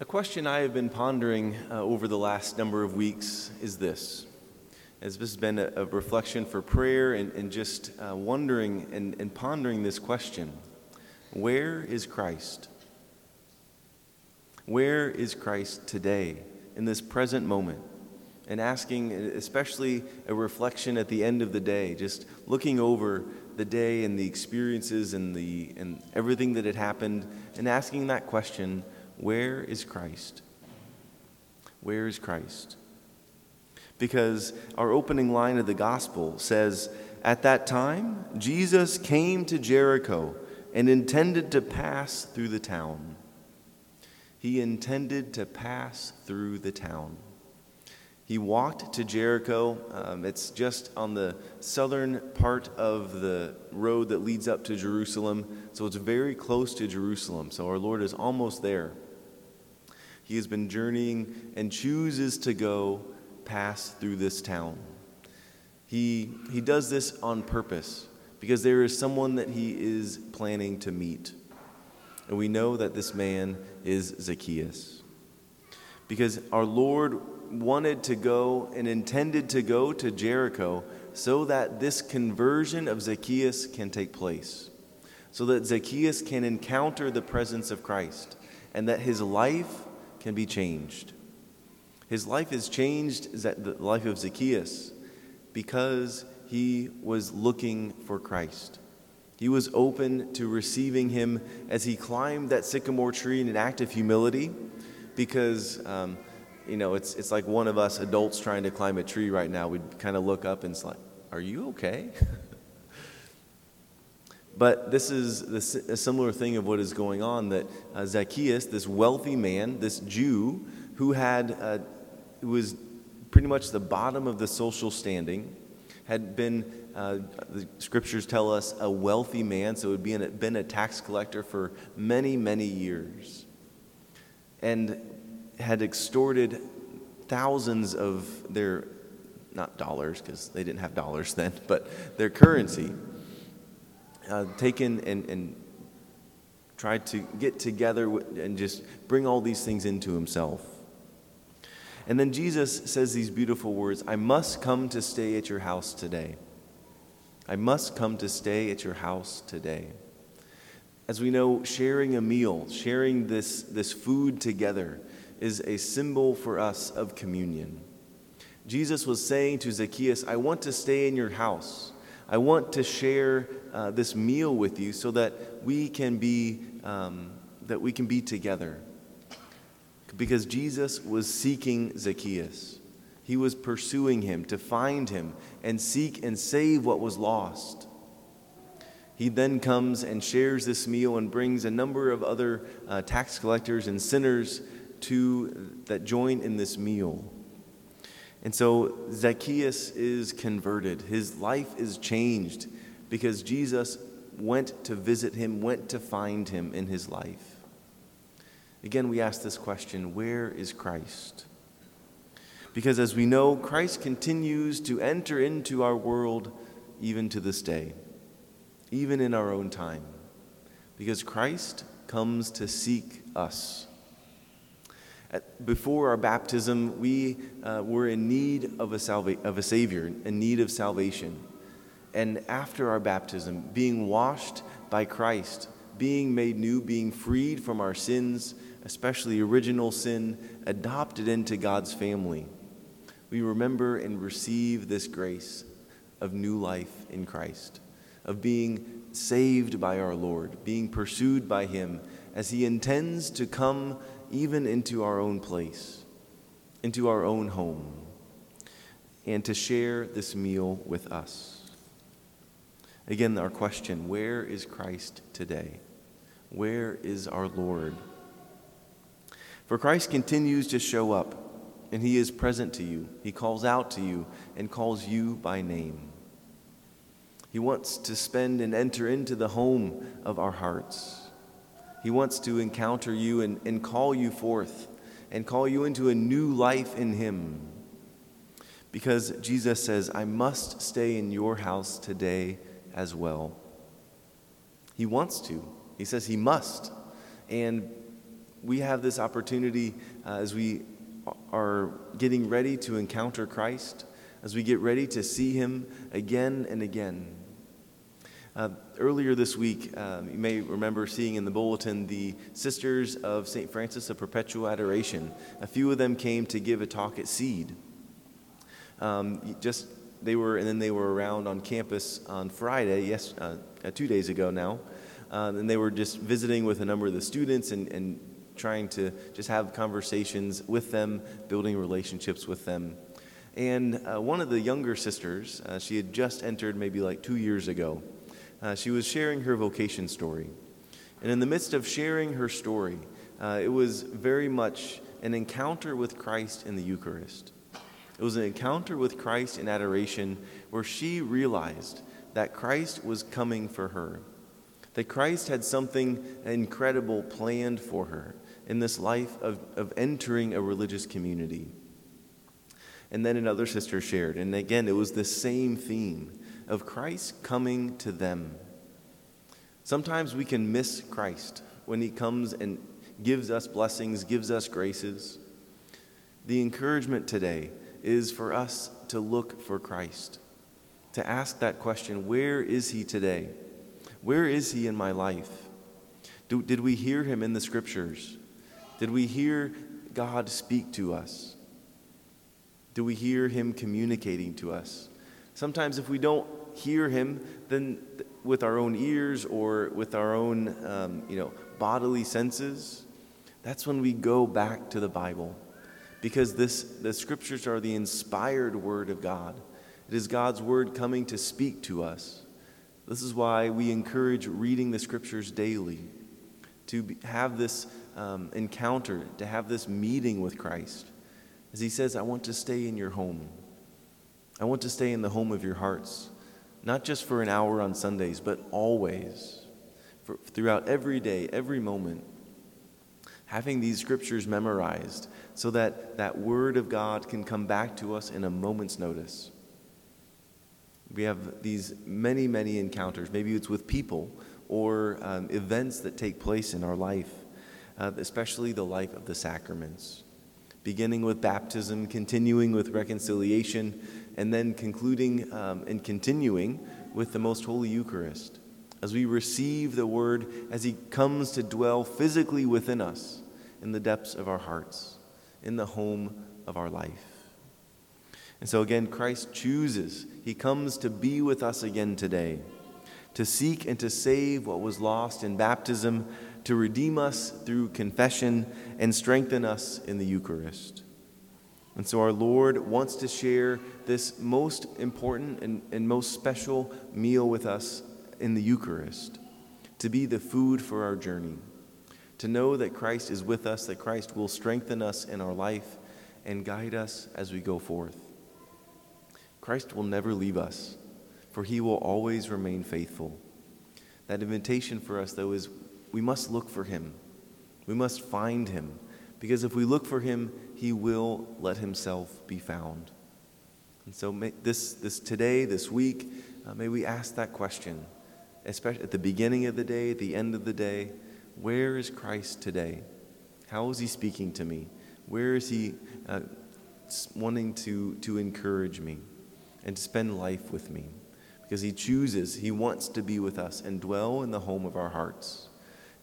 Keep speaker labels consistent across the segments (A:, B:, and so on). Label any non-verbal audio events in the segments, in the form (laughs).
A: A question I have been pondering uh, over the last number of weeks is this. As this has been a, a reflection for prayer and, and just uh, wondering and, and pondering this question Where is Christ? Where is Christ today, in this present moment? And asking, especially a reflection at the end of the day, just looking over the day and the experiences and, the, and everything that had happened, and asking that question where is Christ? Where is Christ? Because our opening line of the gospel says, At that time, Jesus came to Jericho and intended to pass through the town. He intended to pass through the town. He walked to Jericho. Um, it's just on the southern part of the road that leads up to Jerusalem. So it's very close to Jerusalem. So our Lord is almost there. He has been journeying and chooses to go pass through this town. He, he does this on purpose because there is someone that he is planning to meet. And we know that this man is Zacchaeus. Because our Lord wanted to go and intended to go to Jericho so that this conversion of Zacchaeus can take place, so that Zacchaeus can encounter the presence of Christ, and that his life can be changed. His life is changed, the life of Zacchaeus, because he was looking for Christ. He was open to receiving him as he climbed that sycamore tree in an act of humility, because, um, you know, it's, it's like one of us adults trying to climb a tree right now. We'd kind of look up and it's like, Are you okay? (laughs) But this is a similar thing of what is going on that uh, Zacchaeus, this wealthy man, this Jew, who had uh, was pretty much the bottom of the social standing, had been, uh, the scriptures tell us, a wealthy man, so had been, been a tax collector for many, many years, and had extorted thousands of their, not dollars, because they didn't have dollars (laughs) then, but their currency uh, taken and, and tried to get together and just bring all these things into himself. And then Jesus says these beautiful words I must come to stay at your house today. I must come to stay at your house today. As we know, sharing a meal, sharing this, this food together, is a symbol for us of communion. Jesus was saying to Zacchaeus, I want to stay in your house. I want to share uh, this meal with you so that we can be um, that we can be together. Because Jesus was seeking Zacchaeus. He was pursuing him to find him and seek and save what was lost. He then comes and shares this meal and brings a number of other uh, tax collectors and sinners to that join in this meal. And so Zacchaeus is converted. His life is changed because Jesus went to visit him, went to find him in his life. Again, we ask this question where is Christ? Because as we know, Christ continues to enter into our world even to this day, even in our own time. Because Christ comes to seek us. Before our baptism, we uh, were in need of a, salva- of a Savior, in need of salvation. And after our baptism, being washed by Christ, being made new, being freed from our sins, especially original sin, adopted into God's family, we remember and receive this grace of new life in Christ, of being saved by our Lord, being pursued by Him as He intends to come even into our own place, into our own home, and to share this meal with us. Again, our question where is Christ today? Where is our Lord? For Christ continues to show up, and he is present to you. He calls out to you and calls you by name. He wants to spend and enter into the home of our hearts. He wants to encounter you and, and call you forth and call you into a new life in Him. Because Jesus says, I must stay in your house today as well. He wants to. He says he must. And we have this opportunity uh, as we are getting ready to encounter Christ, as we get ready to see Him again and again. Uh, earlier this week, um, you may remember seeing in the bulletin the Sisters of St. Francis of Perpetual Adoration. A few of them came to give a talk at Seed. Um, just they were, and then they were around on campus on Friday, yes, uh, uh two days ago now, uh, and they were just visiting with a number of the students and, and trying to just have conversations with them, building relationships with them. And uh, one of the younger sisters, uh, she had just entered maybe like two years ago, uh, she was sharing her vocation story. And in the midst of sharing her story, uh, it was very much an encounter with Christ in the Eucharist. It was an encounter with Christ in adoration where she realized that Christ was coming for her, that Christ had something incredible planned for her in this life of, of entering a religious community. And then another sister shared, and again, it was the same theme of Christ coming to them. Sometimes we can miss Christ when he comes and gives us blessings, gives us graces. The encouragement today is for us to look for Christ, to ask that question where is he today? Where is he in my life? Do, did we hear him in the scriptures? Did we hear God speak to us? Do we hear him communicating to us? Sometimes, if we don't hear him, then with our own ears or with our own, um, you know, bodily senses, that's when we go back to the Bible. Because this, the scriptures are the inspired word of God. It is God's word coming to speak to us. This is why we encourage reading the scriptures daily, to be, have this um, encounter, to have this meeting with Christ. As he says, I want to stay in your home. I want to stay in the home of your hearts not just for an hour on Sundays, but always, for, throughout every day, every moment. Having these scriptures memorized so that that word of God can come back to us in a moment's notice. We have these many, many encounters. Maybe it's with people or um, events that take place in our life, uh, especially the life of the sacraments. Beginning with baptism, continuing with reconciliation, and then concluding um, and continuing with the Most Holy Eucharist as we receive the Word as He comes to dwell physically within us in the depths of our hearts, in the home of our life. And so again, Christ chooses, He comes to be with us again today, to seek and to save what was lost in baptism, to redeem us through confession, and strengthen us in the Eucharist. And so our Lord wants to share this most important and, and most special meal with us in the Eucharist, to be the food for our journey, to know that Christ is with us, that Christ will strengthen us in our life and guide us as we go forth. Christ will never leave us, for he will always remain faithful. That invitation for us, though, is we must look for him. We must find him. Because if we look for him, he will let himself be found. And so this, this today, this week, uh, may we ask that question, especially at the beginning of the day, at the end of the day. Where is Christ today? How is he speaking to me? Where is he uh, wanting to, to encourage me and to spend life with me? Because he chooses, he wants to be with us and dwell in the home of our hearts.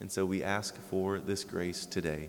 A: And so we ask for this grace today